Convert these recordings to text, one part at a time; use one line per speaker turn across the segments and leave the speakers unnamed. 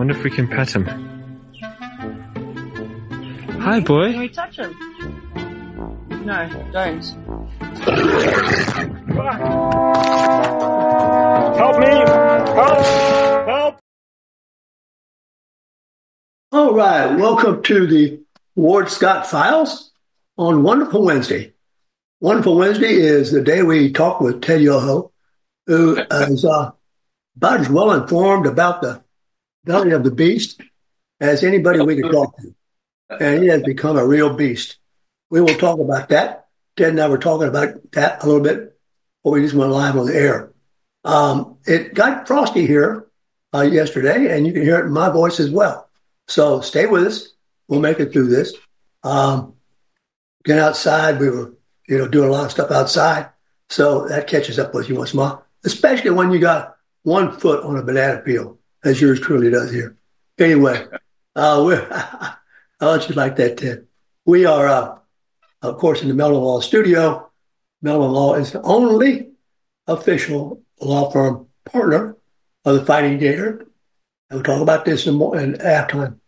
Wonder if we can pet him. Hi, boy.
Can we touch him? No, don't.
Help me! Help! Help!
All right, welcome to the Ward Scott Files on Wonderful Wednesday. Wonderful Wednesday is the day we talk with Ted Yoho, who is uh, about as well informed about the belly of the beast as anybody we could talk to. And he has become a real beast. We will talk about that. Ted and I were talking about that a little bit before we just went live on the air. Um, it got frosty here uh, yesterday, and you can hear it in my voice as well. So stay with us. We'll make it through this. Um, get outside. We were, you know, doing a lot of stuff outside. So that catches up with you once more, especially when you got one foot on a banana peel, as yours truly does here. Anyway, uh, we're, I'll let you like that, Ted. We are, uh, of course, in the Mellon Law studio. Mellon Law is the only official law firm partner of the Fighting Gator. And we'll talk about this in, more, in halftime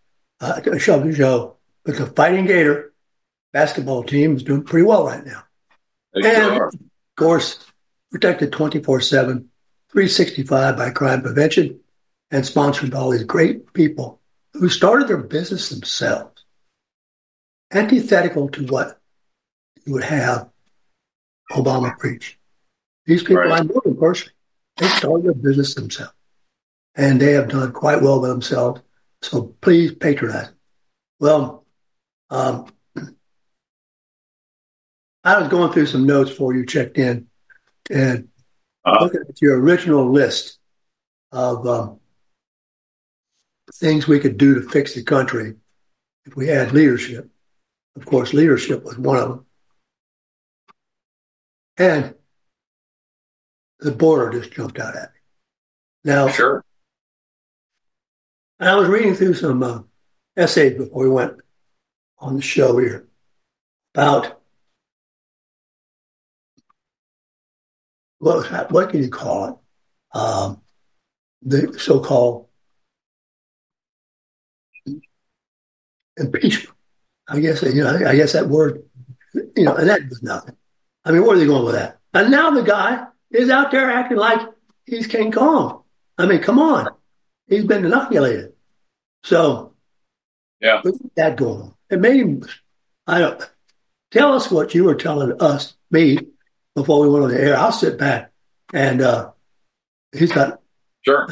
uh, show the show. But the Fighting Gator basketball team is doing pretty well right now.
They
And
sure
of course, protected 24 7, 365 by crime prevention, and sponsored by all these great people who started their business themselves. Antithetical to what you would have Obama preach. These people,
Right.
I know them personally, they started their business themselves. And they have done quite well by themselves. So please patronize. them. Well, um, I was going through some notes before you checked in and
Uh-huh.
looking at your original list of um, things we could do to fix the country if we had leadership. Of course, leadership was one of them. And the border just jumped out at me. Now,
Sure.
I was reading through some uh, essays before we went on the show here about what what can you call it? Um, the so-called impeachment. I guess you know. I guess that word, you know, and that was nothing. I mean, where are they going with that? And now the guy is out there acting like he's King Kong. I mean, come on, he's been inoculated. So
Yeah.
That going on. It made him, I don't, tell us what you were telling us, me, before we went on the air. I'll sit back and, uh, he's got,
Sure.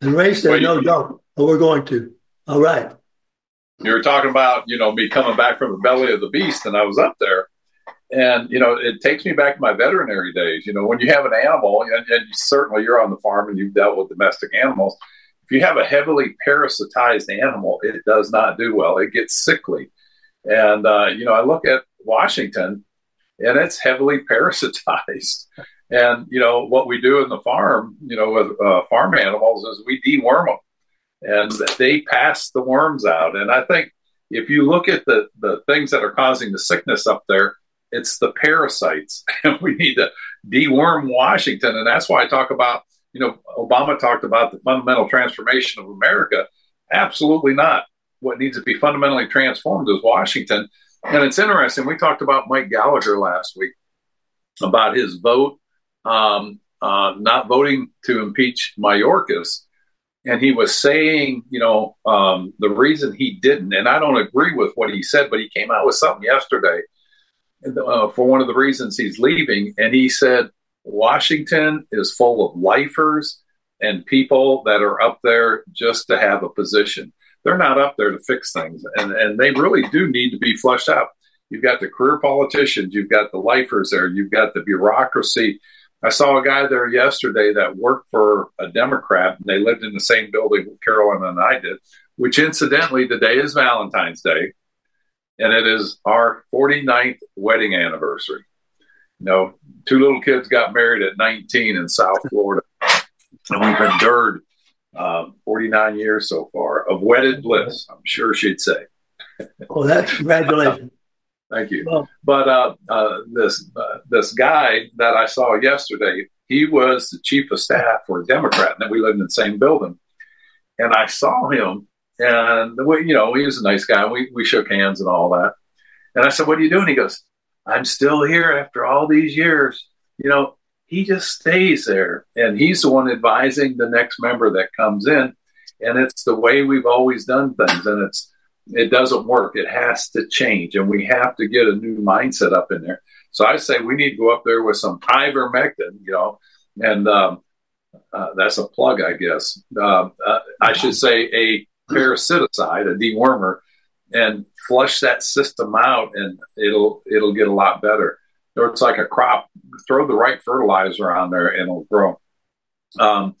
and Ray said,
Well,
no, don't, but we're going to. All right.
You were talking about, you know, me coming back from the belly of the beast, and I was up there. And, you know, it takes me back to my veterinary days. You know, when you have an animal, and, and certainly you're on the farm and you've dealt with domestic animals, if you have a heavily parasitized animal, it does not do well. It gets sickly. And, uh, you know, I look at Washington and it's heavily parasitized. And, you know, what we do in the farm, you know, with uh, farm animals is we deworm them and they pass the worms out. And I think if you look at the, the things that are causing the sickness up there, it's the parasites. And we need to deworm Washington. And that's why I talk about, you know, Obama talked about the fundamental transformation of America. Absolutely not. What needs to be fundamentally transformed is Washington. And it's interesting. We talked about Mike Gallagher last week about his vote, um, uh, not voting to impeach Mayorkas and he was saying, you know, um, the reason he didn't, and I don't agree with what he said, but he came out with something yesterday uh, for one of the reasons he's leaving, and he said Washington is full of lifers and people that are up there just to have a position. They're not up there to fix things, and and they really do need to be flushed out. You've got the career politicians, you've got the lifers there, you've got the bureaucracy I saw a guy there yesterday that worked for a Democrat, and they lived in the same building with Carolyn and I did, which incidentally, today is Valentine's Day, and it is our 49th wedding anniversary. You know, two little kids got married at 19 in South Florida, and we've endured um, 49 years so far of wedded bliss, I'm sure she'd say.
Well, that's congratulations.
Thank you. But uh, uh, this uh, this guy that I saw yesterday, he was the chief of staff for a Democrat, and we lived in the same building. And I saw him, and the way you know, he was a nice guy. We we shook hands and all that. And I said, "What are you doing?" He goes, "I'm still here after all these years." You know, he just stays there, and he's the one advising the next member that comes in. And it's the way we've always done things, and it's it doesn't work. It has to change, and we have to get a new mindset up in there. So I say we need to go up there with some ivermectin, you know, and um, uh, that's a plug, I guess. Uh, uh, I should say a parasiticide, a dewormer, and flush that system out, and it'll it'll get a lot better. Or it's like a crop. Throw the right fertilizer on there, and it'll grow. Um,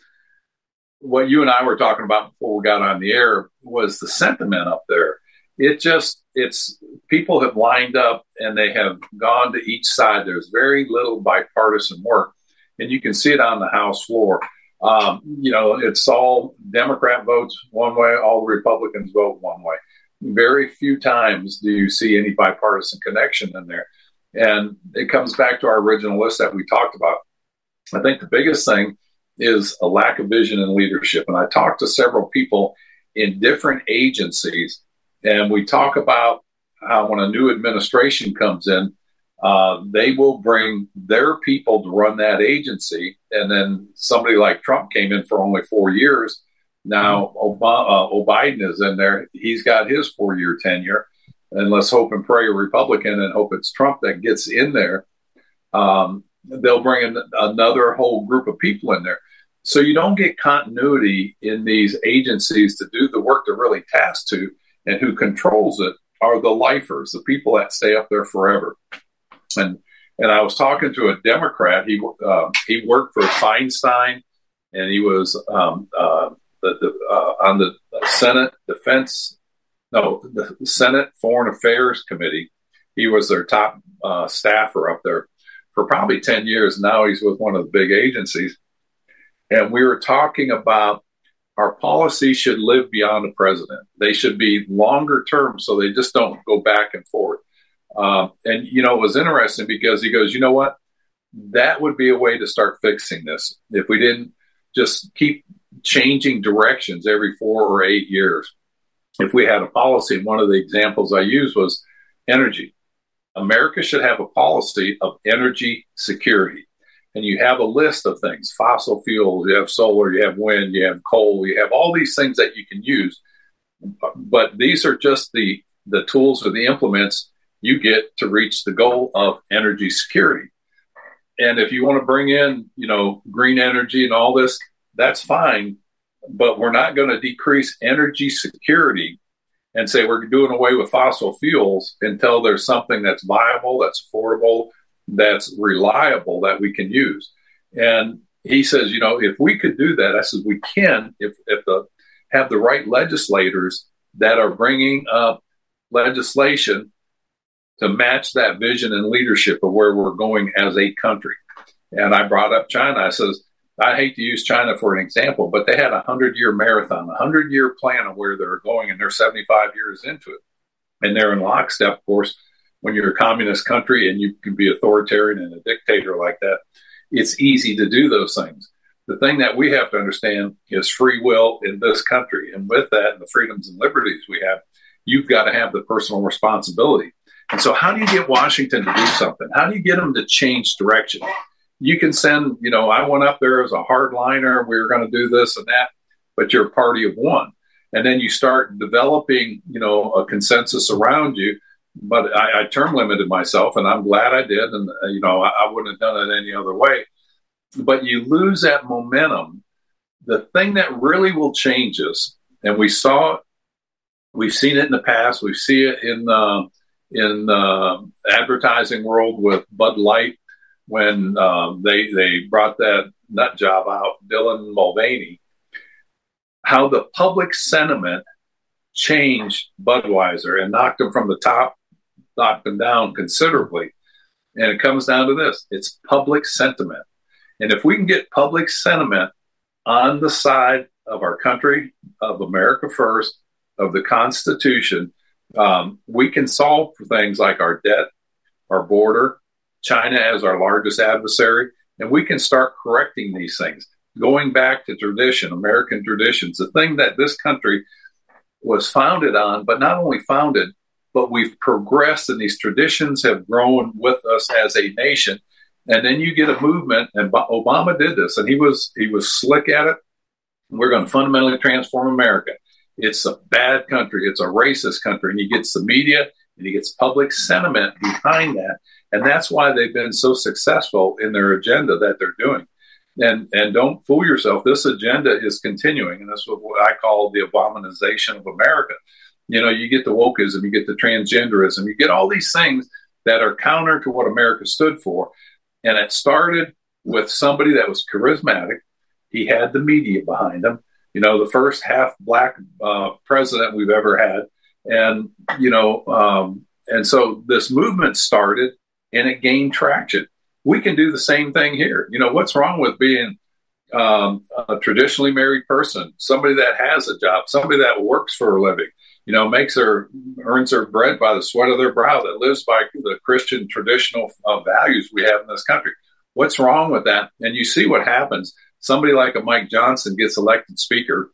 what you and I were talking about before we got on the air was the sentiment up there. It just, it's people have lined up and they have gone to each side. There's very little bipartisan work, and you can see it on the House floor. Um, you know, it's all Democrat votes one way, all Republicans vote one way. Very few times do you see any bipartisan connection in there. And it comes back to our original list that we talked about. I think the biggest thing is a lack of vision and leadership. And I talked to several people in different agencies, and we talk about how when a new administration comes in, uh, they will bring their people to run that agency. And then somebody like Trump came in for only four years. Now Obama, uh, Biden is in there. He's got his four year tenure. And let's hope and pray a Republican and hope it's Trump that gets in there. Um, they'll bring in another whole group of people in there. So you don't get continuity in these agencies to do the work they're really tasked to, and who controls it are the lifers, the people that stay up there forever. And and I was talking to a Democrat. He uh, he worked for Feinstein, and he was um, uh, the, the, uh, on the Senate Defense, no, the Senate Foreign Affairs Committee. He was their top uh, staffer up there for probably 10 years. Now he's with one of the big agencies. And we were talking about our policies should live beyond the president. They should be longer term so they just don't go back and forth. Um, and, you know, it was interesting because he goes, you know what? That would be a way to start fixing this if we didn't just keep changing directions every four or eight years. If we had a policy, one of the examples I used was energy. America should have a policy of energy security. And you have a list of things fossil fuels, you have solar, you have wind, you have coal, you have all these things that you can use. But these are just the, the tools or the implements you get to reach the goal of energy security. And if you want to bring in, you know, green energy and all this, that's fine. But we're not going to decrease energy security and say we're doing away with fossil fuels until there's something that's viable, that's affordable, that's reliable that we can use. And he says, you know, if we could do that, I said we can if if the have the right legislators that are bringing up legislation to match that vision and leadership of where we're going as a country. And I brought up China. I says, I hate to use China for an example, but they had a hundred year marathon, a hundred year plan of where they're going, and they're 75 years into it. And they're in lockstep, of course, when you're a communist country and you can be authoritarian and a dictator like that, it's easy to do those things. The thing that we have to understand is free will in this country. And with that, and the freedoms and liberties we have, you've got to have the personal responsibility. And so, how do you get Washington to do something? How do you get them to change direction? You can send, you know, I went up there as a hardliner. We were going to do this and that, but you're a party of one. And then you start developing, you know, a consensus around you. But I, I term limited myself, and I'm glad I did. And, uh, you know, I, I wouldn't have done it any other way. But you lose that momentum. The thing that really will change us, and we saw we've seen it in the past, we see it in, uh, in uh, advertising world with Bud Light when um, they they brought that nut job out, Dylan Mulvaney, how the public sentiment changed Budweiser and knocked them from the top, knocked them down considerably. And it comes down to this it's public sentiment. And if we can get public sentiment on the side of our country, of America first, of the Constitution, um, we can solve for things like our debt, our border, China as our largest adversary, and we can start correcting these things. Going back to tradition, American traditions, the thing that this country was founded on, but not only founded, but we've progressed and these traditions have grown with us as a nation. And then you get a movement, and Obama did this, and he was he was slick at it. We're going to fundamentally transform America. It's a bad country. It's a racist country, and he gets the media and he gets public sentiment behind that, and that's why they've been so successful in their agenda that they're doing. And and don't fool yourself. This agenda is continuing, and that's what I call the abominization of America. You know, you get the wokeism, you get the transgenderism, you get all these things that are counter to what America stood for. And it started with somebody that was charismatic. He had the media behind him. You know, the first half black uh, president we've ever had. And, you know, um, and so this movement started and it gained traction. We can do the same thing here. You know, what's wrong with being um, a traditionally married person, somebody that has a job, somebody that works for a living, you know, makes their earns their bread by the sweat of their brow, that lives by the Christian traditional uh, values we have in this country. What's wrong with that? And you see what happens. Somebody like a Mike Johnson gets elected speaker.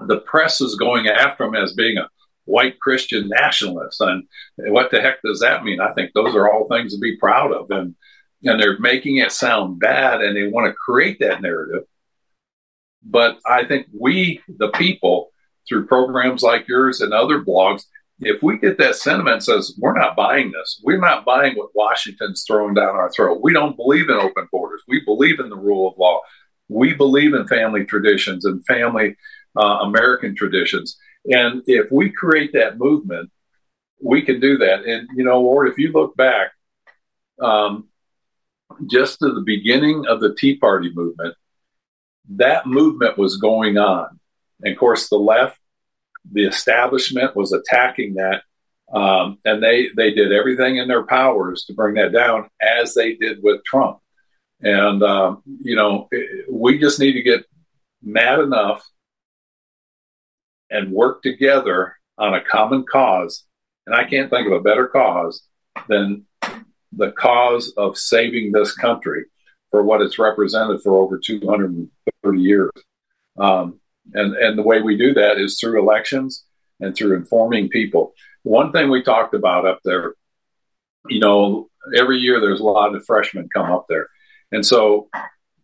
The press is going after him as being a white Christian nationalist. And what the heck does that mean? I think those are all things to be proud of. And and they're making it sound bad and they want to create that narrative. But I think we, the people, through programs like yours and other blogs, if we get that sentiment says we're not buying this, we're not buying what Washington's throwing down our throat. We don't believe in open borders. We believe in the rule of law. We believe in family traditions and family uh, American traditions. And if we create that movement, we can do that. And you know, Lord, if you look back, um, just to the beginning of the Tea Party movement, that movement was going on. And of course, the left, the establishment was attacking that. Um, and they, they did everything in their powers to bring that down, as they did with Trump. And, um, you know, we just need to get mad enough and work together on a common cause. And I can't think of a better cause than the cause of saving this country for what it's represented for over 230 years. Um, and, and the way we do that is through elections and through informing people. One thing we talked about up there, you know, every year there's a lot of freshmen come up there. And so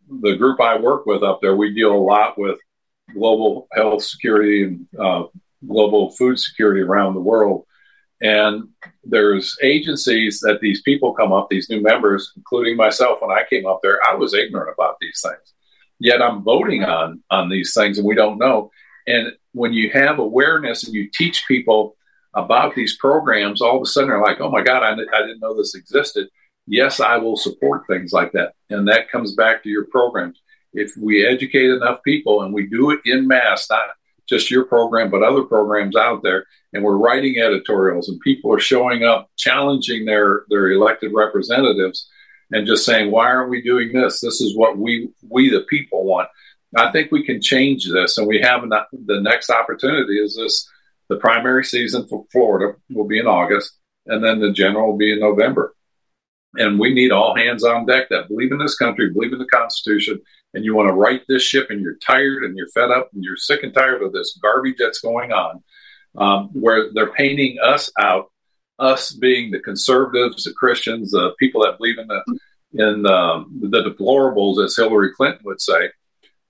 the group I work with up there, we deal a lot with global health security and uh, global food security around the world. And there's agencies that these people come up, these new members, including myself when I came up there, I was ignorant about these things. Yet I'm voting on on these things and we don't know. And when you have awareness and you teach people about these programs, all of a sudden they're like, oh my God, I, I didn't know this existed. Yes, I will support things like that. And that comes back to your programs. If we educate enough people and we do it in mass, not just your program, but other programs out there. And we're writing editorials, and people are showing up, challenging their their elected representatives, and just saying, "Why aren't we doing this? This is what we we the people want." I think we can change this, and we have an, the next opportunity. Is this the primary season for Florida will be in August, and then the general will be in November. And we need all hands on deck that believe in this country, believe in the Constitution, and you want to right this ship and you're tired and you're fed up and you're sick and tired of this garbage that's going on, um, where they're painting us out, us being the conservatives, the Christians, the people that believe in the in um, the deplorables, as Hillary Clinton would say.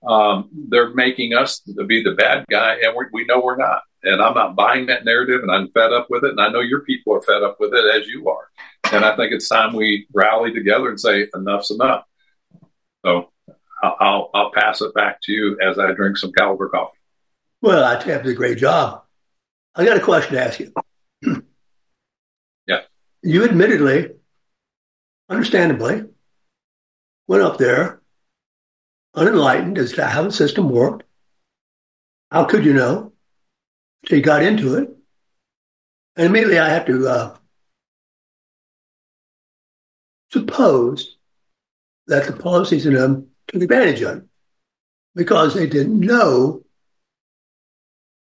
Um, they're making us to be the bad guy, and we know we're not. And I'm not buying that narrative, and I'm fed up with it. And I know your people are fed up with it, as you are. And I think it's time we rally together and say enough's enough. So I'll, I'll pass it back to you as I drink some caliber coffee.
Well, I think you did a great job. I got a question to ask you.
yeah.
You admittedly, understandably, went up there unenlightened as to how the system worked. How could you know? So you got into it. And immediately I had to uh, suppose that the policies in them took advantage of it because they didn't know.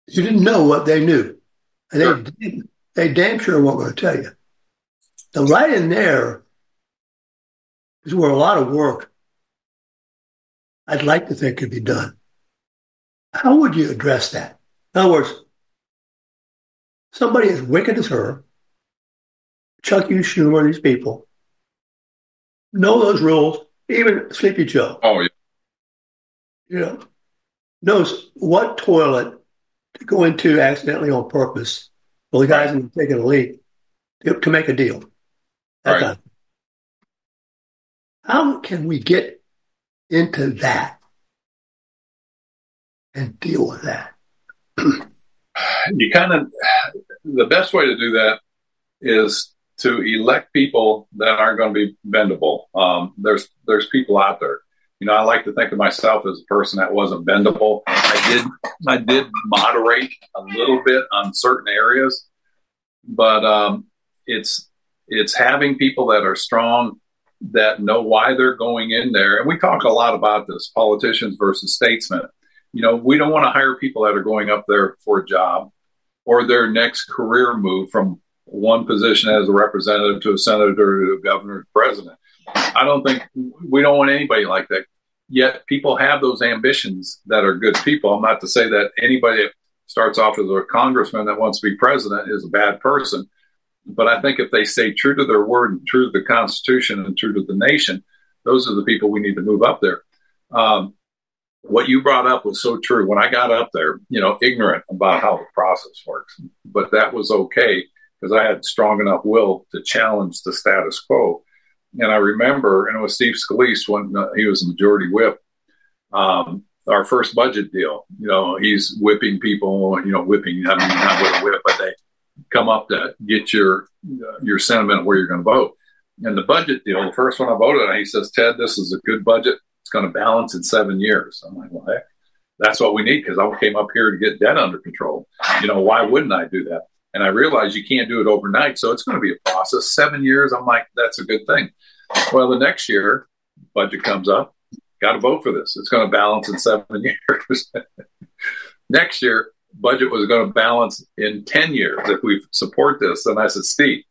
You didn't know what they knew. And sure. they, they damn sure weren't going to tell you. So right in there is where a lot of work I'd like to think could be done. How would you address that? In other words, somebody as wicked as her, Chuck U. Schumer, these people, know those rules, even Sleepy Joe.
Oh, yeah.
You know, knows what toilet to go into accidentally on purpose. Well, the guy's right. taking a leak to, to make a deal. That right. How can we get into that and deal with that?
you kind of, the best way to do that is to elect people that aren't going to be bendable. Um, there's there's people out there. You know, I like to think of myself as a person that wasn't bendable. I did I did moderate a little bit on certain areas, but um, it's it's having people that are strong that know why they're going in there. And we talk a lot about this politicians versus statesmen. You know, we don't want to hire people that are going up there for a job or their next career move from one position as a representative to a senator to a governor to president. I don't think we don't want anybody like that. Yet people have those ambitions that are good people. I'm not to say that anybody that starts off as a congressman that wants to be president is a bad person. But I think if they stay true to their word and true to the Constitution and true to the nation, those are the people we need to move up there. Um, what you brought up was so true. When I got up there, you know, ignorant about how the process works, but that was okay because I had strong enough will to challenge the status quo. And I remember, and it was Steve Scalise when uh, he was a majority whip. Um, our first budget deal, you know, he's whipping people, you know, whipping, I mean, not with a whip, but they come up to get your, uh, your sentiment where you're going to vote. And the budget deal, the first one I voted on, he says, Ted, this is a good budget. It's going to balance in seven years. I'm like, well, heck, that's what we need because I came up here to get debt under control. You know, why wouldn't I do that? And I realized you can't do it overnight. So it's going to be a process. Seven years, I'm like, that's a good thing. Well, the next year, budget comes up, got to vote for this. It's going to balance in seven years. next year, budget was going to balance in 10 years if we support this. And I said, Steve,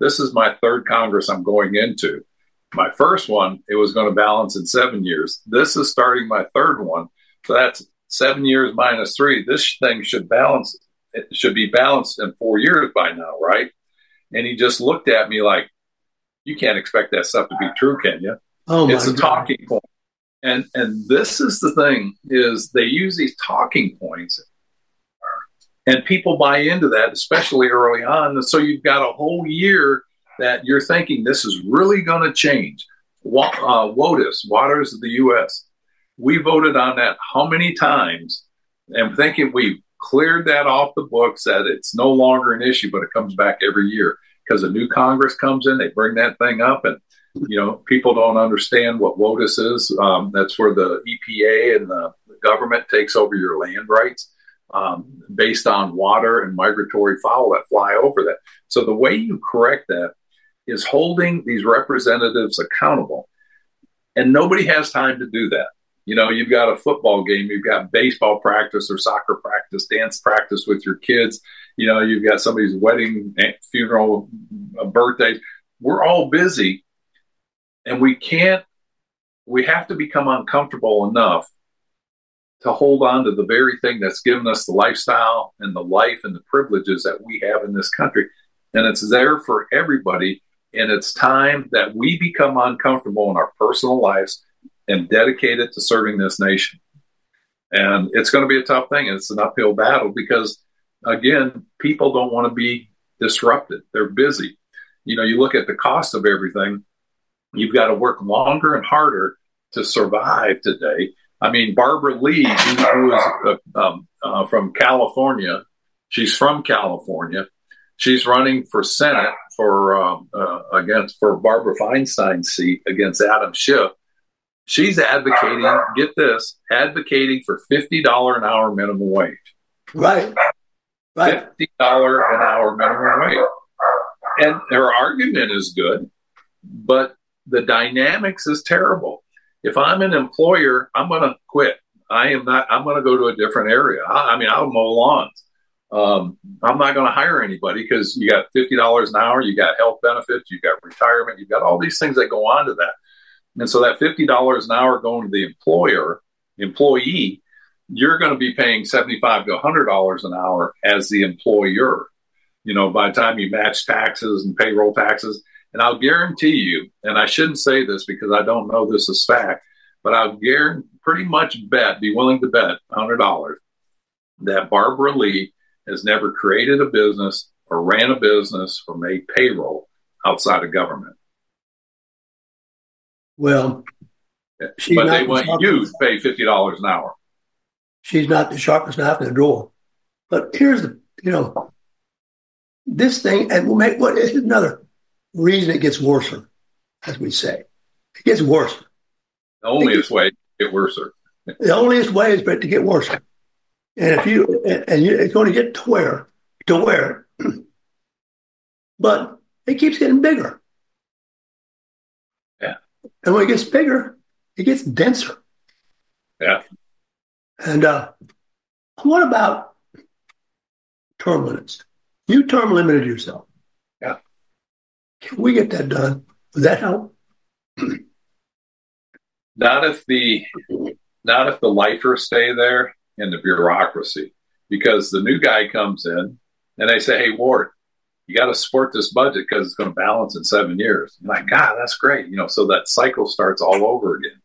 this is my third Congress I'm going into. My first one, it was going to balance in seven years. This is starting my third one. So that's seven years minus three. This thing should balance it should be balanced in four years by now, right? And he just looked at me like, you can't expect that stuff to be true, can you?
Oh,
it's a
God.
talking point. And and this is the thing is they use these talking points and people buy into that, especially early on. And so you've got a whole year that you're thinking this is really going to change. Uh, WOTUS, Waters of the U.S. We voted on that how many times? And thinking we cleared that off the books that it's no longer an issue, but it comes back every year because a new Congress comes in, they bring that thing up, and you know people don't understand what WOTUS is. Um, that's where the EPA and the, government takes over your land rights um, based on water and migratory fowl that fly over that. So the way you correct that is holding these representatives accountable, and nobody has time to do that. You know, you've got a football game, you've got baseball practice or soccer practice, dance practice with your kids. You know, you've got somebody's wedding, eh, funeral, birthday. We're all busy and we can't, we have to become uncomfortable enough to hold on to the very thing that's given us the lifestyle and the life and the privileges that we have in this country. And it's there for everybody. And it's time that we become uncomfortable in our personal lives and dedicated to serving this nation. And it's going to be a tough thing. It's an uphill battle because, again, people don't want to be disrupted. They're busy. You know, you look at the cost of everything, you've got to work longer and harder to survive today. I mean, Barbara Lee, who is uh, um, uh, from California, she's from California. She's running for Senate for um, uh, against for Barbara Feinstein's seat against Adam Schiff She's advocating, get this, advocating for $50 an hour minimum wage.
Right. Right.
$50 an hour minimum wage. And her argument is good, but the dynamics is terrible. If I'm an employer, I'm going to quit. I am not, I'm going to go to a different area. I, I mean, I'll mow lawns. Um, I'm not going to hire anybody because you got $50 an hour, you got health benefits, you got retirement, you've got all these things that go on to that. And so that $50 an hour going to the employer, employee, you're going to be paying 75 to $100 an hour as the employer. You know, by the time you match taxes and payroll taxes, and I'll guarantee you, and I shouldn't say this because I don't know this is fact, but I'll guarantee, pretty much bet, be willing to bet $100 that Barbara Lee has never created a business or ran a business or made payroll outside of government.
Well,
but they want you to pay fifty dollars an hour.
She's not the sharpest knife in the drawer. But here's the, you know, this thing, and we'll make what is another reason it gets worse, as we say. It gets worse.
The onlyest way to get worse.
The onlyest way is for it to get worse. And if you, and you, it's going to get to where, to where, but it keeps getting bigger. And when it gets bigger, it gets denser.
Yeah.
And uh, what about term limits? You term limited yourself.
Yeah.
Can we get that done? Would that help?
not if the not if the lifers stay there in the bureaucracy, because the new guy comes in and they say, "Hey, Ward, you got to support this budget because it's going to balance in seven years." Like, God, that's great, you know. So that cycle starts all over again.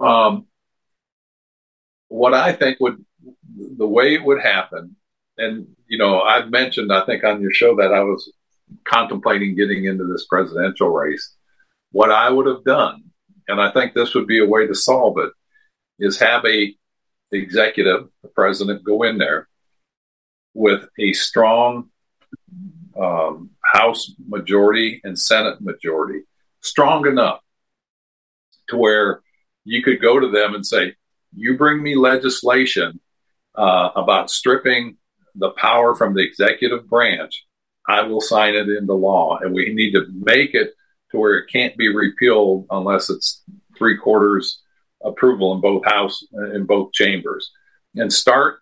Um, what I think would the way it would happen, and you know, I've mentioned I think on your show that I was contemplating getting into this presidential race. What I would have done, and I think this would be a way to solve it, is have a executive, the president, go in there with a strong um, House majority and Senate majority, strong enough to where you could go to them and say, you bring me legislation uh, about stripping the power from the executive branch, I will sign it into law. And we need to make it to where it can't be repealed unless it's three quarters approval in both house in both chambers and start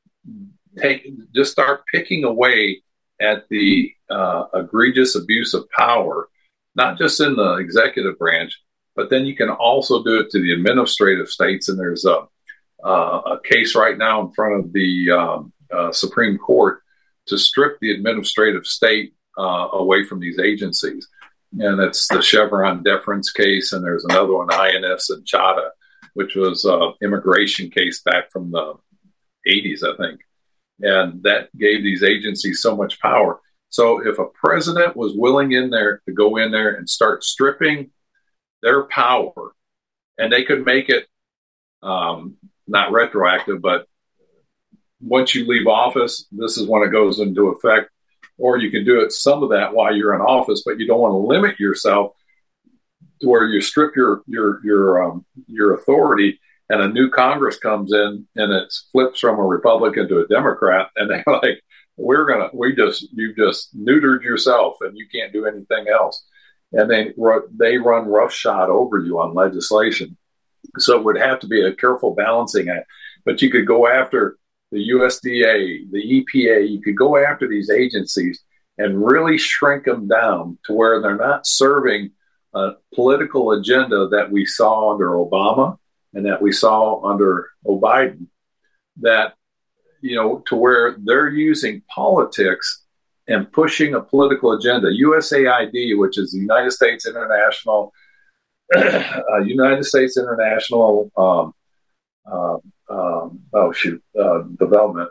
take just start picking away at the uh, egregious abuse of power not just in the executive branch but then you can also do it to the administrative states and there's a uh, a case right now in front of the um, uh, Supreme Court to strip the administrative state uh, away from these agencies. And it's the Chevron deference case, and there's another one, INS and Chadha, which was an immigration case back from the 80s, I think. And that gave these agencies so much power. So if a president was willing in there to go in there and start stripping their power, and they could make it um, not retroactive, but once you leave office, this is when it goes into effect. Or you can do it some of that while you're in office, but you don't want to limit yourself to where you strip your your your um, your authority, and a new Congress comes in and it flips from a Republican to a Democrat, and they're like, "We're gonna, we just you just neutered yourself, and you can't do anything else." And they they run roughshod over you on legislation so it would have to be a careful balancing act. But you could go after the USDA, the EPA, you could go after these agencies and really shrink them down to where they're not serving a political agenda that we saw under Obama and that we saw under Biden. That, you know, to where they're using politics and pushing a political agenda. USAID, which is the United States International uh, United States International, um, uh, um, oh shoot, uh, development.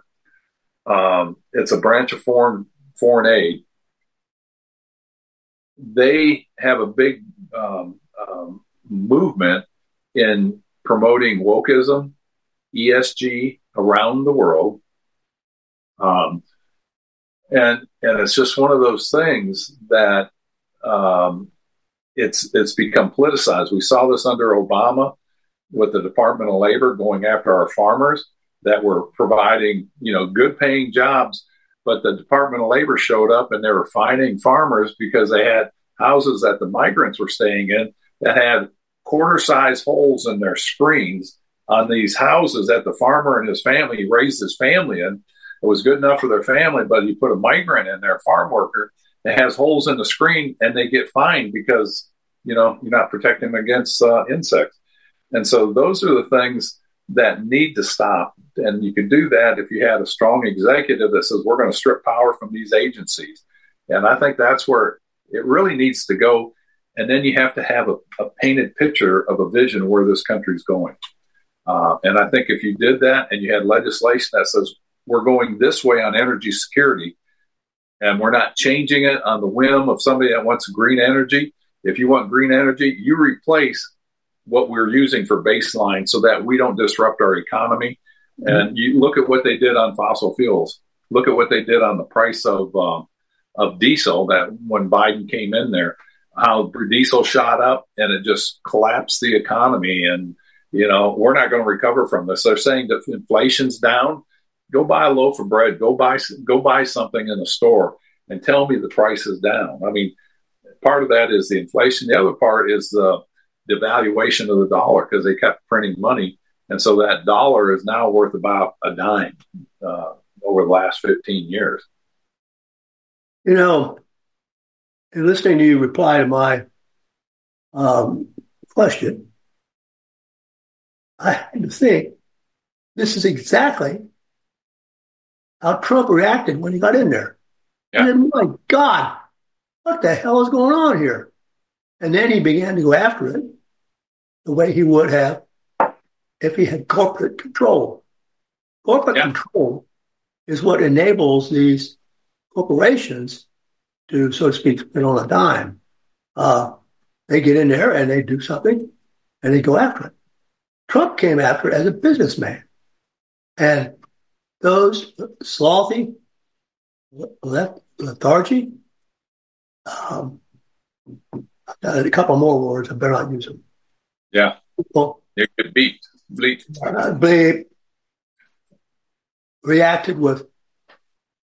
Um, it's a branch of foreign foreign aid. They have a big um, um, movement in promoting wokeism, ESG around the world, um, and and it's just one of those things that um, it's it's become politicized. We saw this under Obama. with the Department of Labor going after our farmers that were providing, you know, good paying jobs. But the Department of Labor showed up and they were fining farmers because they had houses that the migrants were staying in that had quarter size holes in their screens on these houses that the farmer and his family raised his family in. It was good enough for their family, but you put a migrant in there, farm worker, that has holes in the screen, and they get fined because you know you're not protecting them against uh, insects. And so those are the things that need to stop. And you can do that if you had a strong executive that says we're going to strip power from these agencies. And I think that's where it really needs to go. And then you have to have a, a painted picture of a vision of where this country's going. Uh, and I think if you did that and you had legislation that says we're going this way on energy security and we're not changing it on the whim of somebody that wants green energy, if you want green energy, you replace what we're using for baseline so that we don't disrupt our economy. Mm-hmm. And you look at what they did on fossil fuels. Look at what they did on the price of um, of diesel. That when Biden came in there, how diesel shot up and it just collapsed the economy. And you know we're not going to recover from this. They're saying that inflation's down. Go buy a loaf of bread. Go buy go buy something in the store and tell me the price is down. I mean, part of that is the inflation. The other part is the devaluation of the dollar because they kept printing money. And so that dollar is now worth about a dime uh, over the last 15 years.
You know, in listening to you reply to my um, question, I had to think this is exactly how Trump reacted when he got in there. Yeah. And my God, what the hell is going on here? And then he began to go after it the way he would have if he had corporate control. Corporate yeah. control is what enables these corporations to, so to speak, spin on a dime. Uh, they get in there and they do something and they go after it. Trump came after it as a businessman. And those slothy, left lethargy, um, a couple more words, I better not use them.
Yeah. Well, it could beat, bleep.
Uh, bleep. Reacted with,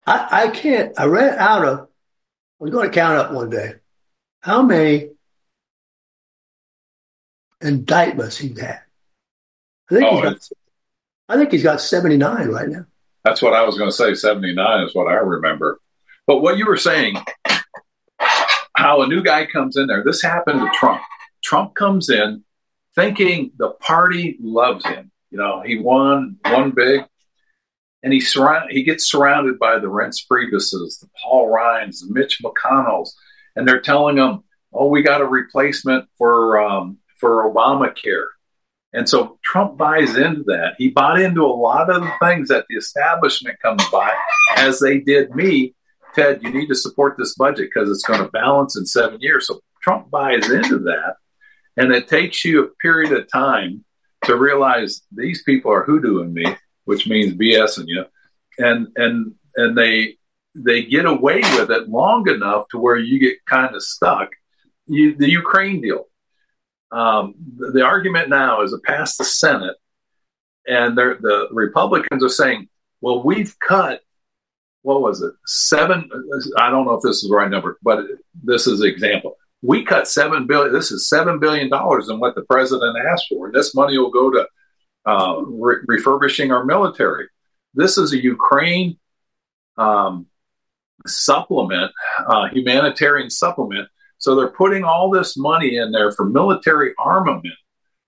I, I can't, I ran out of, Was going to count up one day how many indictments he's had. I think, oh, he's got, I think he's got 79 right now.
That's what I was going to say. 79 is what I remember. But what you were saying, how a new guy comes in there, this happened to Trump. Trump comes in thinking the party loves him. You know, he won one big, and he surround he gets surrounded by the Reince Priebuses, the Paul Ryans, the Mitch McConnells, and they're telling him, "Oh, we got a replacement for um, for Obamacare." And so Trump buys into that. He bought into a lot of the things that the establishment comes by, as they did me. Ted, you need to support this budget because it's going to balance in seven years. So Trump buys into that. And it takes you a period of time to realize these people are hoodooing me, which means BSing you. And, and, and they, they get away with it long enough to where you get kind of stuck. You, the Ukraine deal. Um, the, the, argument now is it passed the Senate, and the Republicans are saying, "Well, we've cut what was it seven? I don't know if this is the right number, but this is an example we cut seven billion. This is seven billion dollars than what the president asked for. And this money will go to uh, re- refurbishing our military. This is a Ukraine um, supplement, uh, humanitarian supplement. So they're putting all this money in there for military armament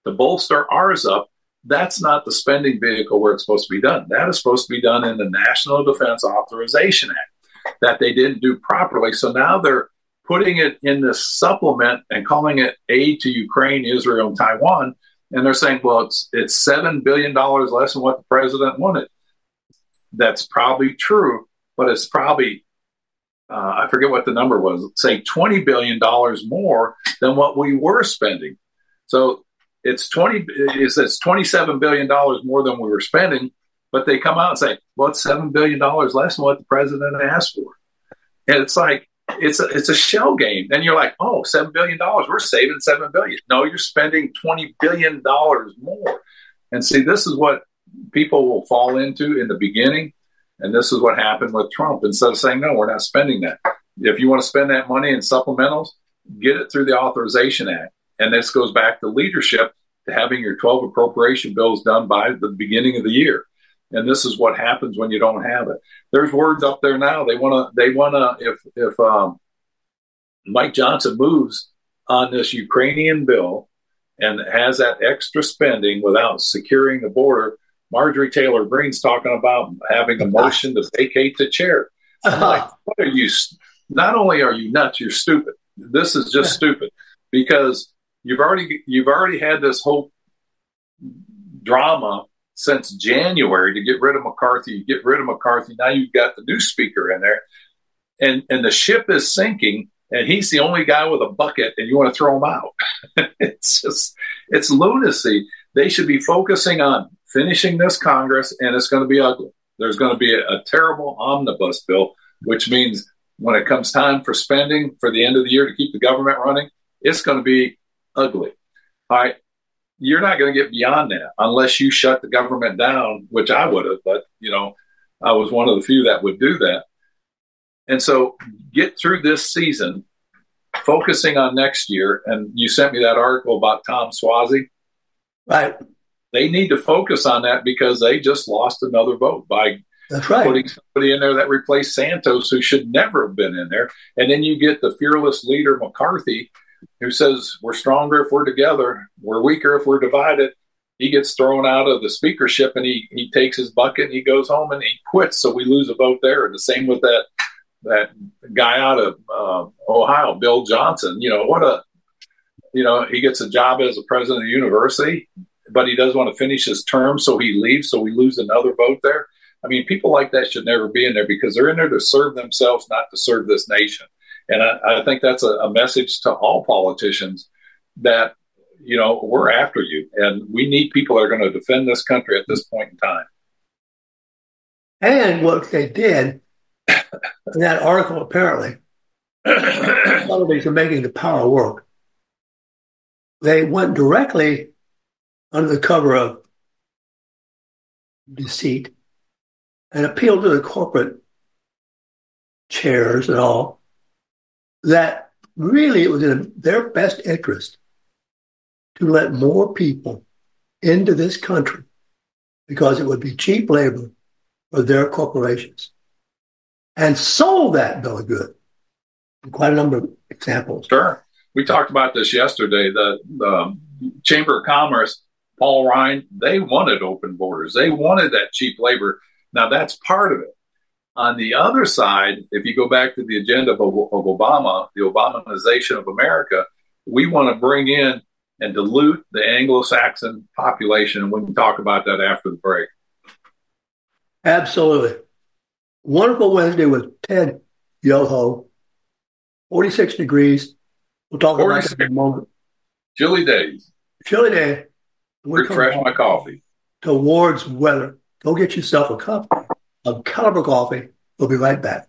to bolster ours up. That's not the spending vehicle where it's supposed to be done. That is supposed to be done in the National Defense Authorization Act that they didn't do properly. So now they're putting it in this supplement and calling it aid to Ukraine, Israel, and Taiwan. And they're saying, well, it's it's seven billion dollars less than what the president wanted. That's probably true, but it's probably uh, I forget what the number was. Say twenty billion dollars more than what we were spending. So it's twenty. Is it's twenty seven billion dollars more than we were spending? But they come out and say, well, it's seven billion dollars less than what the president asked for. And it's like it's a it's a shell game. Then you're like, oh, seven billion dollars, we're saving seven billion. No, you're spending twenty billion dollars more. And see, this is what people will fall into in the beginning, and this is what happened with Trump. Instead of saying, no, we're not spending that. If you want to spend that money in supplementals, get it through the Authorization Act. And this goes back to leadership to having your 12 appropriation bills done by the beginning of the year. And this is what happens when you don't have it. There's words up there now. They want to, they want to, if, if, um, Mike Johnson moves on this Ukrainian bill and has that extra spending without securing the border, Marjorie Taylor Greene's talking about having a motion to vacate the chair. I'm like, what are you? Not only are you nuts, you're stupid. This is just stupid because you've already you've already had this whole drama since January to get rid of McCarthy. You get rid of McCarthy. Now you've got the new speaker in there, and and the ship is sinking. And he's the only guy with a bucket, and you want to throw him out. it's just it's lunacy. They should be focusing on finishing this Congress, and it's going to be ugly. There's going to be a, a terrible omnibus bill, which means when it comes time for spending for the end of the year to keep the government running, it's going to be ugly. All right. You're not going to get beyond that unless you shut the government down, which I would have, but you know, I was one of the few that would do that. And so get through this season, focusing on next year. And you sent me that article about Tom Suozzi.
Right.
They need to focus on that because they just lost another vote by
that's right.
Putting somebody in there that replaced Santos, who should never have been in there. And then you get the fearless leader, McCarthy, who says, We're stronger if we're together, we're weaker if we're divided. He gets thrown out of the speakership and he, he takes his bucket and he goes home and he quits. So we lose a vote there. And the same with that that guy out of uh, Ohio, Bill Johnson. You know, what a, you know, he gets a job as a president of the university, but he does want to finish his term. So he leaves. So we lose another vote there. I mean, people like that should never be in there because they're in there to serve themselves, not to serve this nation. And I, I think that's a, a message to all politicians that, you know, we're after you and we need people that are going to defend this country at this point in time.
And what they did in that article, apparently, television making the power work. They went directly under the cover of deceit and appealed to the corporate chairs and all that really it was in their best interest to let more people into this country because it would be cheap labor for their corporations and sold that bill of good. Quite a number of examples.
Sure. We talked about this yesterday. The, the Chamber of Commerce, Paul Ryan, they wanted open borders. They wanted that cheap labor now, that's part of it. On the other side, if you go back to the agenda of, of Obama, the Obamanization of America, we want to bring in and dilute the Anglo Saxon population. And we can talk about that after the break.
Absolutely. Wonderful Wednesday with Ted Yoho. 46 degrees. We'll talk about that in a moment.
Chilly days.
Chilly day.
Refresh my coffee.
Towards weather. Go get yourself a cup of Caliber coffee. We'll be right back.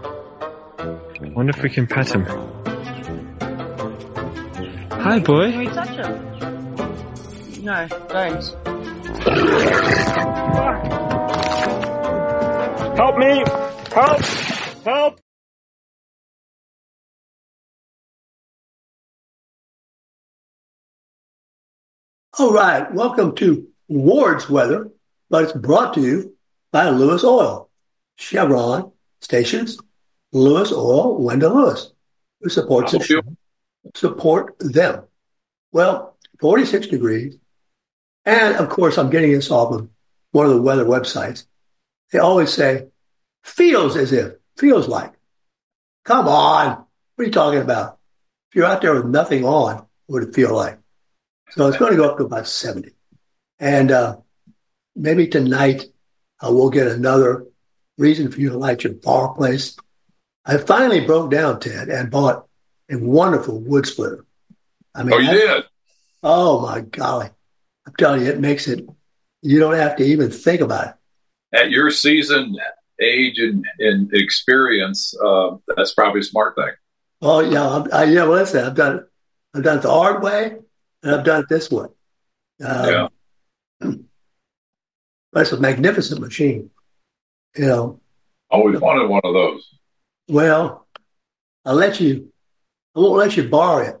Wonder if we can pet him. Hi, boy.
Can we touch him? No, don't.
Help me! Help! Help!
All right, welcome to Ward's Weather, but it's brought to you by Lewis Oil, Chevron stations, Lewis or Wendell Lewis, who supports the show. Support them. Well, 46 degrees. And of course, I'm getting this off of one of the weather websites. They always say, feels as if, feels like. Come on. What are you talking about? If you're out there with nothing on, what would it feel like? So it's going to go up to about 70. And uh, maybe tonight uh, we'll get another reason for you to light your fireplace. I finally broke down, Ted, and bought a wonderful wood splitter. I mean,
oh, you
I-
did?
Oh my golly. I'm telling you, it makes it, you don't have to even think about it.
At your season, age and, and experience, uh, that's probably a smart thing.
Oh yeah, I, yeah. Well, listen, I've done it. I've done it the hard way, and I've done it this way. Um,
yeah.
But it's a magnificent machine. You know.
Always wanted one of those.
Well, I'll let you. I won't let you borrow it.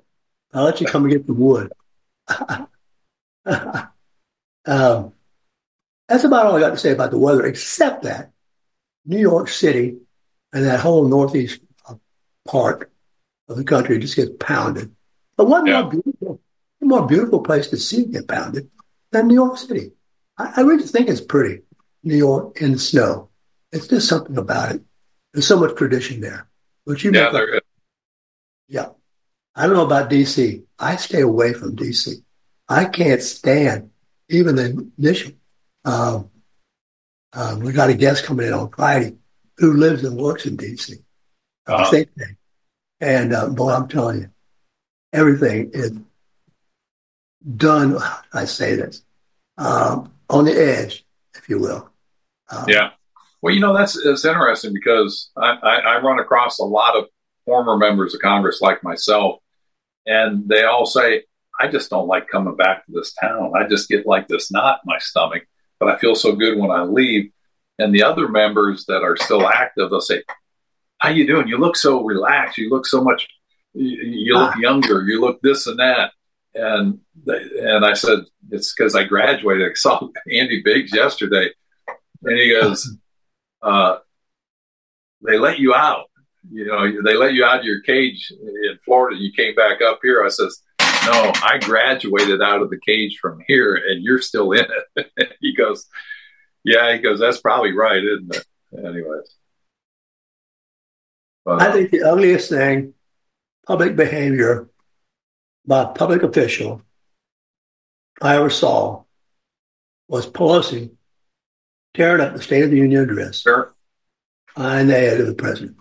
I'll let you come and get the wood. um, that's about all I got to say about the weather, except that New York City and that whole northeast part of the country just gets pounded. But what
Yeah.
more beautiful, what more beautiful place to see get pounded than New York City? I, I really think it's pretty, New York in the snow. It's just something about it. There's so much tradition there. But you
Yeah, there is.
yeah. I don't know about DC. I stay away from DC. I can't stand even the mission. Um, um, we got a guest coming in on Friday who lives and works in DC. Uh,
Uh-huh.
think tank. And uh, boy, I'm telling you, everything is done. I say this um, on the edge, if you will. Um,
Yeah. Well, you know, that's it's interesting because I, I, I run across a lot of former members of Congress like myself, and they all say, I just don't like coming back to this town. I just get like this knot in my stomach, but I feel so good when I leave. And the other members that are still active, they'll say, How you doing? You look so relaxed. You look so much, you, you look ah. younger. You look this and that. And they, and I said, It's because I graduated. I saw Andy Biggs yesterday, and he goes, uh, they let you out. You know, they let you out of your cage in Florida. You came back up here. I says, no, I graduated out of the cage from here, and you're still in it. he goes, yeah. He goes, that's probably right, isn't it? Anyways, but,
I think the ugliest thing, public behavior by a public official I ever saw was Pelosi tearing up the State of the Union address
sure.
on the head of the president.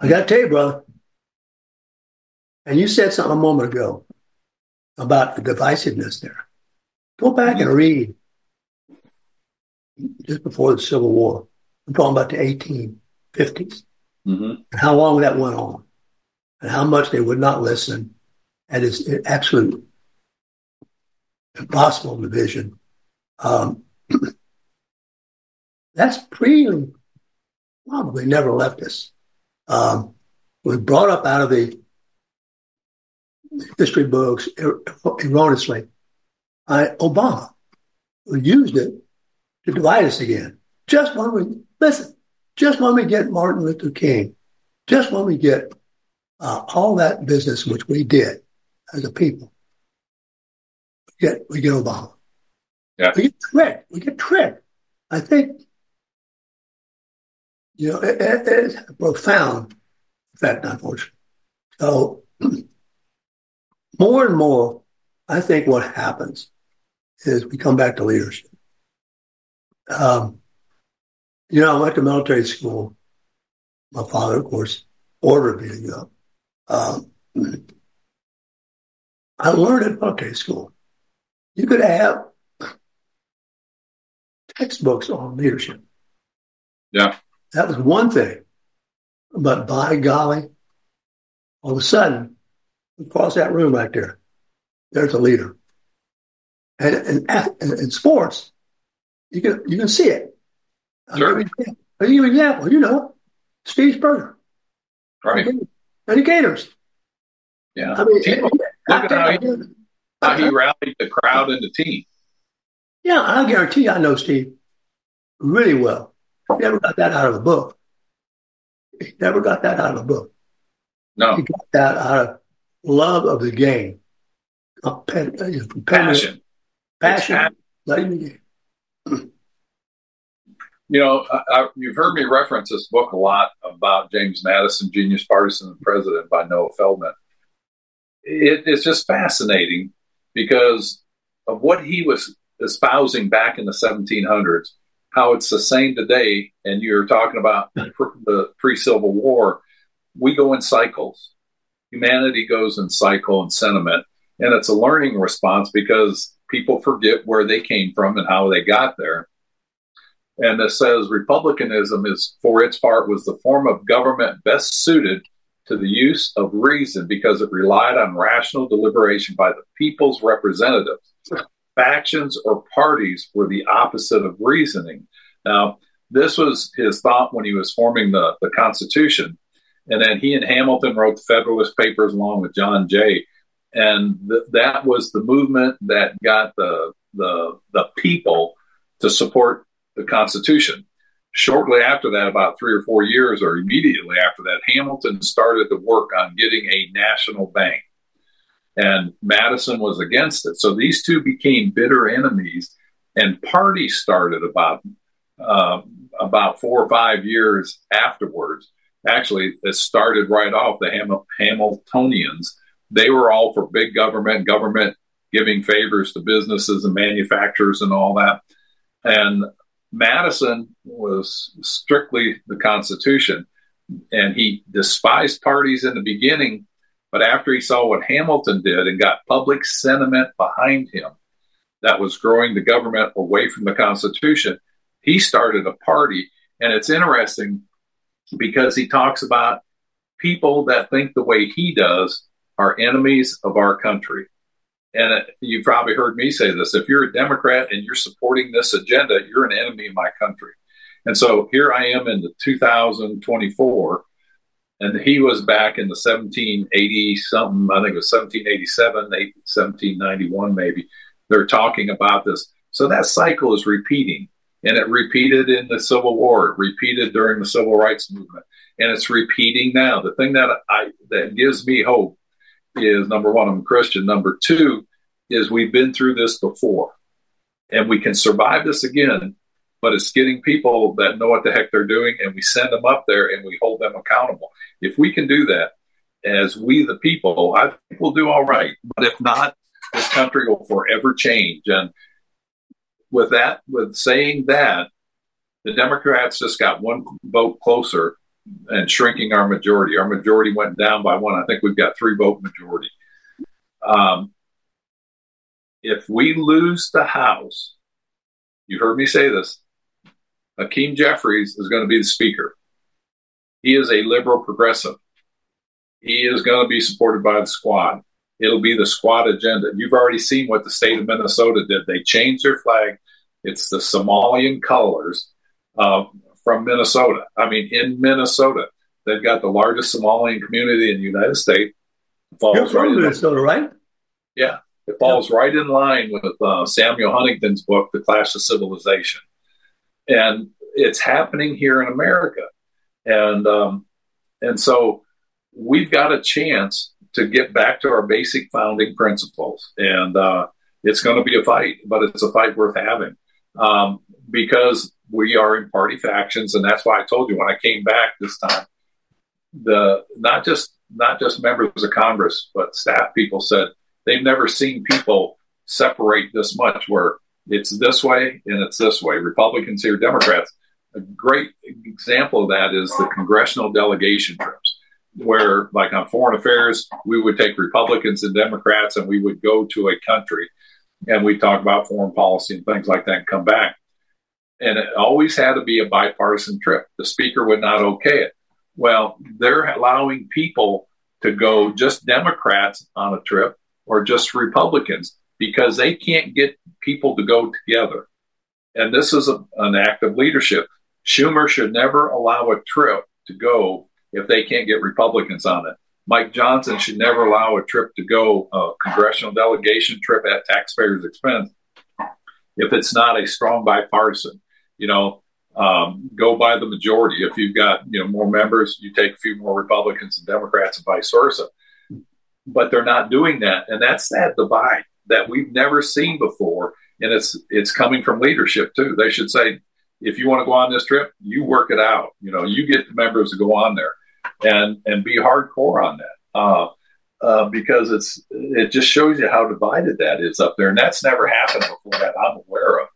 I got to tell you, brother, and you said something a moment ago about the divisiveness there. Go back and read just before the Civil War. I'm talking about the 1850s
hmm
and how long that went on and how much they would not listen and it's absolute impossible division. Um, that's really probably never left us. Um, we brought up out of the history books er, erroneously by Obama, who used it to divide us again. Just when we listen, just when we get Martin Luther King, just when we get uh, all that business which we did as a people, we get we get Obama.
Yeah.
We get tricked. We get tricked. I think you know it, it, it's a profound effect, unfortunately. So more and more, I think what happens is we come back to leadership. Um, you know, I went to military school. My father, of course, ordered me to go. Um, I learned at military school. You could have textbooks on leadership.
Yeah.
That was one thing. But by golly, all of a sudden, across that room right there, there's a leader. And in sports, you can you can see it.
Sure.
I'll give you an example. You know, Steve Spurrier.
Right.
Educators.
Yeah.
I mean,
Look at how he, how he rallied the crowd and the team.
Yeah, I guarantee you I know Steve really well. He never got that out of a book. He never got that out of a book.
No.
He got that out of love of the game.
Uh, passion.
Passion.
Passion.
Loving the game.
You know, I, I, you've heard me reference this book a lot about James Madison, Genius, Partisan, and President by Noah Feldman. It, it's just fascinating because of what he was espousing back in the 1700s, how it's the same today. And you're talking about the pre Civil War. We go in cycles. Humanity goes in cycle and sentiment. And it's a learning response because people forget where they came from and how they got there. And it says republicanism is, for its part, was the form of government best suited to the use of reason because it relied on rational deliberation by the people's representatives. Factions or parties were the opposite of reasoning. Now, this was his thought when he was forming the, the Constitution. And then he and Hamilton wrote the Federalist Papers along with John Jay. And th- that was the movement that got the, the, the people to support the Constitution. Shortly after that, about three or four years, or immediately after that, Hamilton started to work on getting a national bank. And Madison was against it. So these two became bitter enemies, and parties started about uh, about four or five years afterwards. Actually, it started right off the Ham- Hamiltonians. They were all for big government, government giving favors to businesses and manufacturers and all that. And Madison was strictly the Constitution, and he despised parties in the beginning. But after he saw what Hamilton did and got public sentiment behind him that was growing the government away from the Constitution, he started a party. And it's interesting because he talks about people that think the way he does are enemies of our country. And uh, you've probably heard me say this if you're a Democrat and you're supporting this agenda, you're an enemy of my country. And so here I am in the 2024, and he was back in the 1780 something, I think it was 1787, 1791 maybe. They're talking about this. So that cycle is repeating, and it repeated in the Civil War, it repeated during the Civil Rights Movement, and it's repeating now. The thing that I that gives me hope is number one, I'm a Christian. Number two is we've been through this before and we can survive this again, but it's getting people that know what the heck they're doing and we send them up there and we hold them accountable. If we can do that as we, the people, I think we'll do all right. But if not, this country will forever change. And with that, with saying that, the Democrats just got one vote closer and shrinking our majority. Our majority went down by one. I think we've got three vote majority. Um, if we lose the House, you heard me say this, Hakeem Jeffries is going to be the Speaker. He is a liberal progressive. He is going to be supported by the squad. It'll be the squad agenda. You've already seen what the state of Minnesota did. They changed their flag. It's the Somalian colors uh, from Minnesota. I mean, in Minnesota, they've got the largest Somalian community in the United States.
Falls You're from right Minnesota, right?
Yeah, it falls yeah. right in line with uh, Samuel Huntington's book, The Clash of Civilization, and it's happening here in America, and um, and so we've got a chance to get back to our basic founding principles. And uh, it's going to be a fight, but it's a fight worth having um, because we are in party factions, and that's why I told you when I came back this time, the not just not just members of Congress, but staff people said they've never seen people separate this much where it's this way and it's this way. Republicans here, Democrats. A great example of that is the congressional delegation trips where, like on foreign affairs, we would take Republicans and Democrats and we would go to a country and we talk about foreign policy and things like that and come back. And it always had to be a bipartisan trip. The speaker would not okay it. Well, they're allowing people to go just Democrats on a trip or just Republicans because they can't get people to go together. And this is a, an act of leadership. Schumer should never allow a trip to go if they can't get Republicans on it. Mike Johnson should never allow a trip to go, a congressional delegation trip at taxpayers' expense, if it's not a strong bipartisan. You know, um, go by the majority. If you've got you know more members, you take a few more Republicans and Democrats, and vice versa. But they're not doing that, and that's that divide that we've never seen before, and it's it's coming from leadership too. They should say, if you want to go on this trip, you work it out. You know, you get the members to go on there and and be hardcore on that uh, uh, because it's it just shows you how divided that is up there, and that's never happened before that I'm aware of.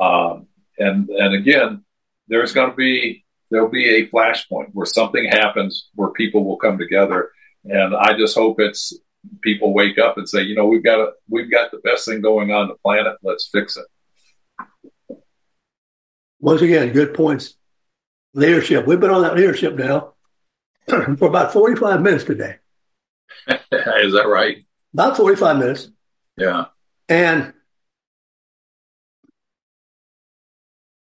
Um, and and again, there's going to be there'll be a flashpoint where something happens where people will come together, and I just hope it's people wake up and say, you know, we've got a, we've got the best thing going on the planet. Let's fix it.
Once again, good points. Leadership. We've been on that leadership now for about 45 minutes today.
Is that right?
About 45 minutes.
Yeah.
And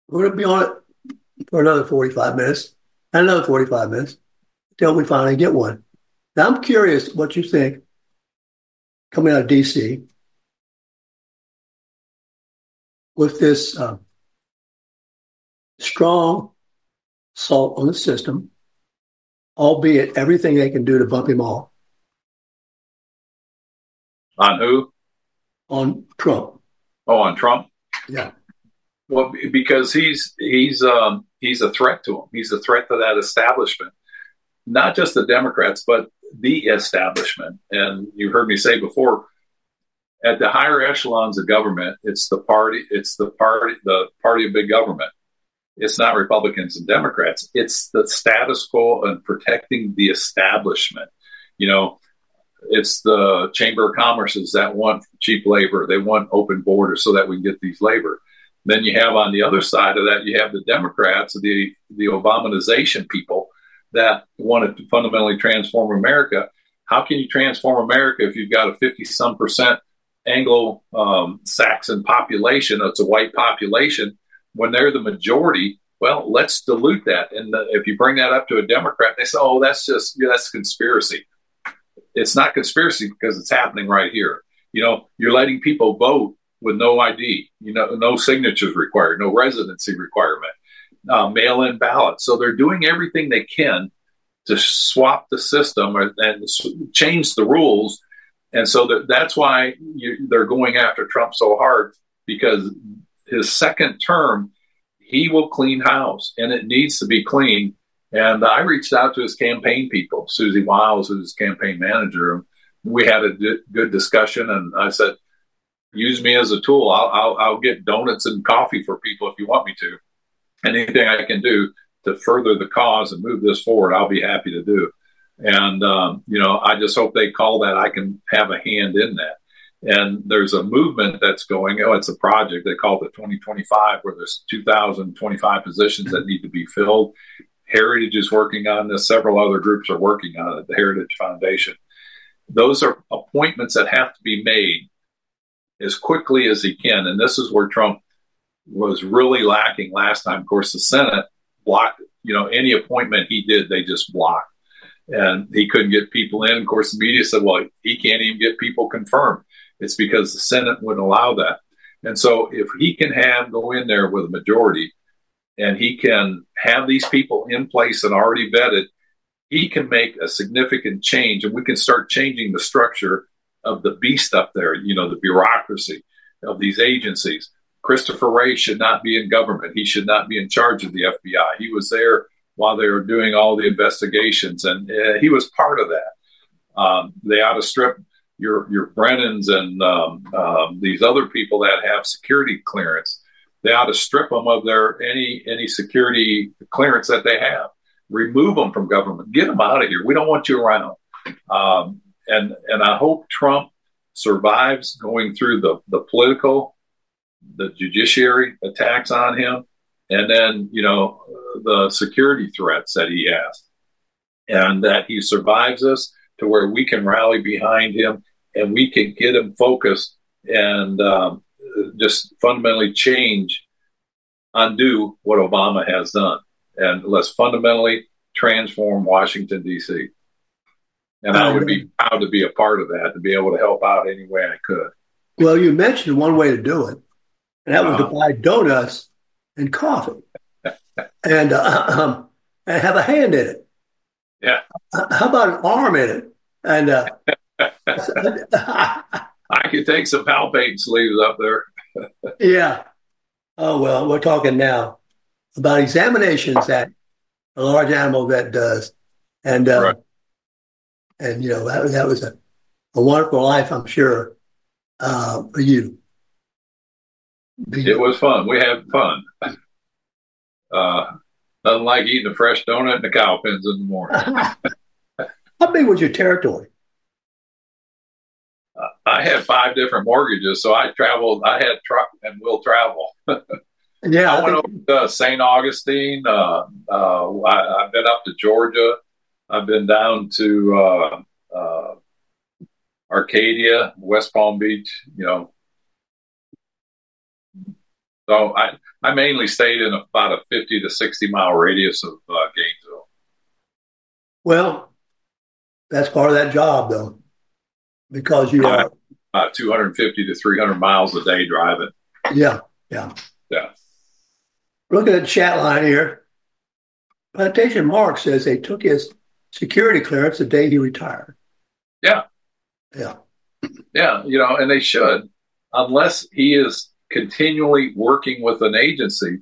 we're going to be on it for another 45 minutes and another 45 minutes until we finally get one. Now, I'm curious what you think coming out of DC with this uh, strong assault on the system albeit everything they can do to bump him off.
On who?
On Trump.
Oh, on Trump.
Yeah.
Well, because he's he's um, he's a threat to him. He's a threat to that establishment, not just the Democrats, but the establishment. And you heard me say before, at the higher echelons of government, it's the party, it's the party, the party of big government. It's not Republicans and Democrats. It's the status quo and protecting the establishment. You know, it's the Chamber of Commerce's that want cheap labor. They want open borders so that we can get these labor. Then you have on the other side of that, you have the Democrats, the the Obamanization people that want to fundamentally transform America. How can you transform America if you've got a 50 some percent Anglo um, Saxon population? It's a white population when they're the majority, well, let's dilute that. And the, if you bring that up to a Democrat, they say, "Oh, that's just yeah, that's conspiracy." It's not conspiracy because it's happening right here. You know, you're letting people vote with no ID, you know, no signatures required, no residency requirement, uh, mail-in ballots. So they're doing everything they can to swap the system or, and change the rules. And so that, that's why you, they're going after Trump so hard because his second term, he will clean house, and it needs to be clean. And I reached out to his campaign people, Susie Wiles, who's campaign manager. We had a d- good discussion, and I said, "Use me as a tool. I'll, I'll, I'll get donuts and coffee for people if you want me to. Anything I can do to further the cause and move this forward, I'll be happy to do." And um, you know, I just hope they call that I can have a hand in that. And there's a movement that's going, oh, it's a project. They call it 2025, where there's 2,025 positions that need to be filled. Heritage is working on this. Several other groups are working on it, the Heritage Foundation. those are appointments that have to be made as quickly as he can. And this is where Trump was really lacking last time. Of course, the Senate blocked, you know, any appointment he did, they just blocked. And he couldn't get people in. Of course, the media said, well, he can't even get people confirmed. It's because the Senate wouldn't allow that. And so if he can have go in there with a majority and he can have these people in place and already vetted, he can make a significant change and we can start changing the structure of the beast up there, you know, the bureaucracy of these agencies. Christopher Wray should not be in government. He should not be in charge of the FBI. He was there while they were doing all the investigations, and uh, he was part of that. Um, they ought to strip your your Brennans and um, um, these other people that have security clearance. They ought to strip them of their any any security clearance that they have. Remove them from government. Get them out of here. We don't want you around. Um, and and I hope Trump survives going through the the political, the judiciary attacks on him, and then you know the security threats that he has, and that he survives us to where we can rally behind him and we can get him focused and um, just fundamentally change, undo what Obama has done, and let's fundamentally transform Washington D.C. And I would be proud to be a part of that, to be able to help out any way I could.
Well, you mentioned one way to do it, and that was uh-huh. to buy donuts and coffee, and uh, um, and have a hand in it.
Yeah.
How about an arm in it? And uh,
I could take some palpate sleeves up there.
yeah. Oh well, we're talking now about examinations that a large animal vet does, and uh, right and you know that, that was a, a wonderful life, I'm sure, uh, for you.
It was fun. We had fun. Uh, nothing like eating a fresh donut and the cow pens in the morning.
How big was your territory?
Uh, I had five different mortgages, so I traveled. I had truck and will travel.
yeah,
I, I went over to St. Augustine. Uh, uh, I, have been up to Georgia. I've been down to uh, uh, Arcadia, West Palm Beach, you know. So I, I mainly stayed in about a 50 to 60 mile radius of uh, Gainesville.
Well, that's part of that job, though, because you are
about 250 to 300 miles a day driving.
Yeah, yeah,
yeah.
Looking at the chat line here, Plantation Mark says they took his security clearance the day he retired.
Yeah.
Yeah.
Yeah. You know, and they should, unless he is continually working with an agency.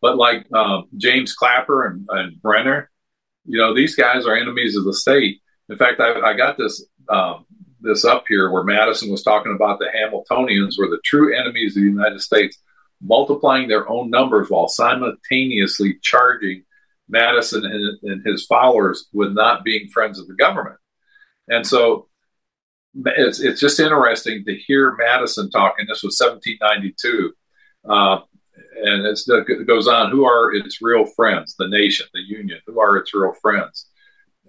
But like um, James Clapper and, and, Brennan, you know, these guys are enemies of the state. In fact, I, I got this um, this up here where Madison was talking about the Hamiltonians were the true enemies of the United States, multiplying their own numbers while simultaneously charging Madison and, and his followers with not being friends of the government. And so it's it's just interesting to hear Madison talking. This was 1792, uh, and it goes on. Who are its real friends? The nation, the union. Who are its real friends?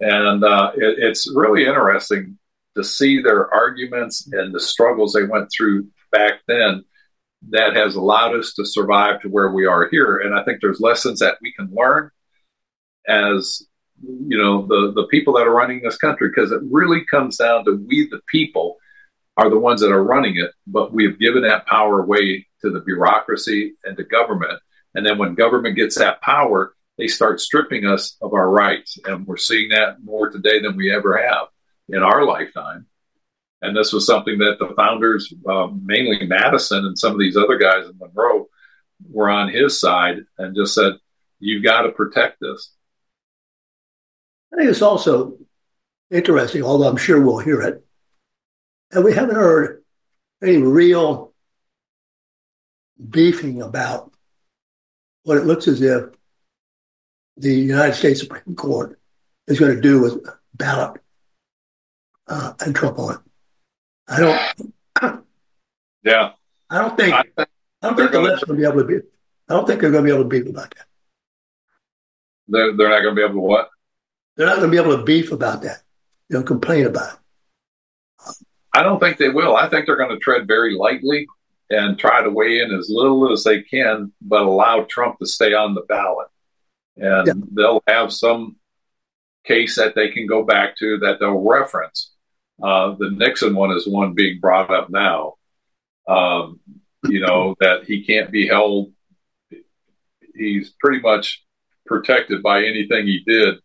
And uh, it, it's really interesting to see their arguments and the struggles they went through back then. That has allowed us to survive to where we are here. And I think there's lessons that we can learn as you know the the people that are running this country because it really comes down to we the people are the ones that are running it but we have given that power away to the bureaucracy and to government. And then when government gets that power they start stripping us of our rights. And we're seeing that more today than we ever have in our lifetime. And this was something that the founders uh, mainly madison and some of these other guys in monroe were on his side and just said you've got to protect this
I think it's also interesting, although I'm sure we'll hear it. And we haven't heard any real beefing about what it looks as if the United States Supreme Court is going to do with ballot uh, and Trump on it. I don't.
Yeah.
I don't think. I, I don't think the left's going to be able to be. I don't think they're going to be able to beat about that.
They're, they're not going to be able to what?
They're not going to be able to beef about that. They'll complain about it.
I don't think they will. I think they're going to tread very lightly and try to weigh in as little as they can, but allow Trump to stay on the ballot. And yeah. they'll have some case that they can go back to that they'll reference. Uh, the Nixon one is one being brought up now. Um, you know, that he can't be held. He's pretty much protected by anything he did,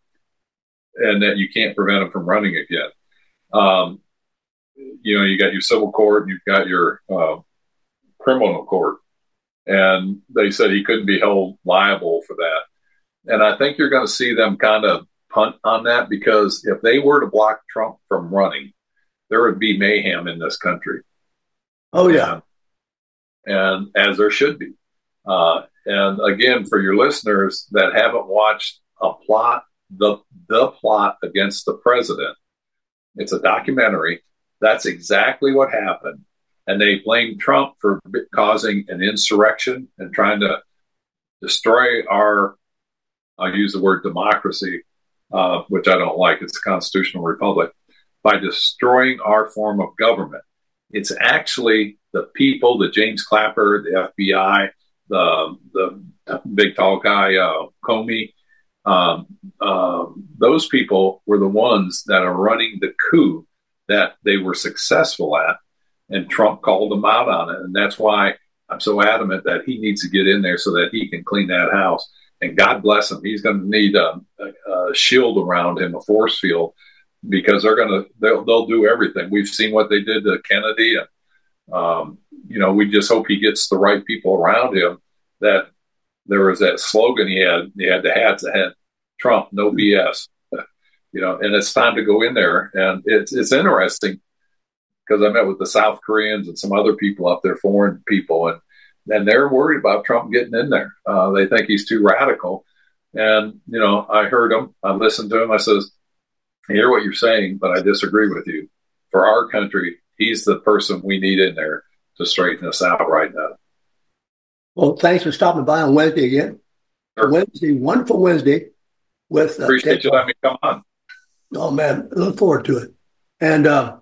and that you can't prevent him from running again. Um, you know, you got your civil court, you've got your uh, criminal court, and they said he couldn't be held liable for that. And I think you're going to see them kind of punt on that because if they were to block Trump from running, there would be mayhem in this country.
Oh yeah,
and, and as there should be. Uh, and again, for your listeners that haven't watched a plot, the the plot against the president, it's a documentary. That's exactly what happened, and they blame Trump for causing an insurrection and trying to destroy our. I'll use the word democracy, uh, which I don't like. It's a constitutional republic by destroying our form of government. It's actually the people, the James Clapper, the FBI, the the big tall guy uh, Comey. Um, um, those people were the ones that are running the coup that they were successful at, and Trump called them out on it, and that's why I'm so adamant that he needs to get in there so that he can clean that house. And God bless him, he's going to need a, a, a shield around him, a force field, because they're going to they'll, they'll do everything. We've seen what they did to Kennedy, and um, you know, we just hope he gets the right people around him. That there was that slogan he had. He had the hats that had Trump, no BS. you know, and it's time to go in there. And it's it's interesting because I met with the South Koreans and some other people up there, foreign people, and and they're worried about Trump getting in there. Uh, they think he's too radical. And you know, I heard him. I listened to him. I says, I hear what you're saying, but I disagree with you. For our country, he's the person we need in there to straighten us out right now.
Well, thanks for stopping by on Wednesday again. Sure. Wednesday, wonderful Wednesday. With
uh, appreciate Ted you letting me come on.
Oh man, I look forward to it. And uh,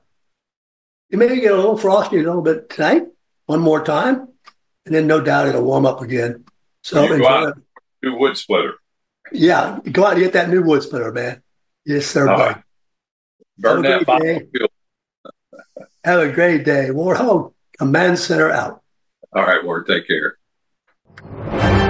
it may get a little frosty a little bit tonight, one more time, and then no doubt it'll warm up again. So
you go out, new wood splitter.
Yeah, go out and get that new wood splitter, man. Yes, sir, buddy.
Burn that
have a great day. Warthog, Command Center out.
All right, Ward. Take care. Network.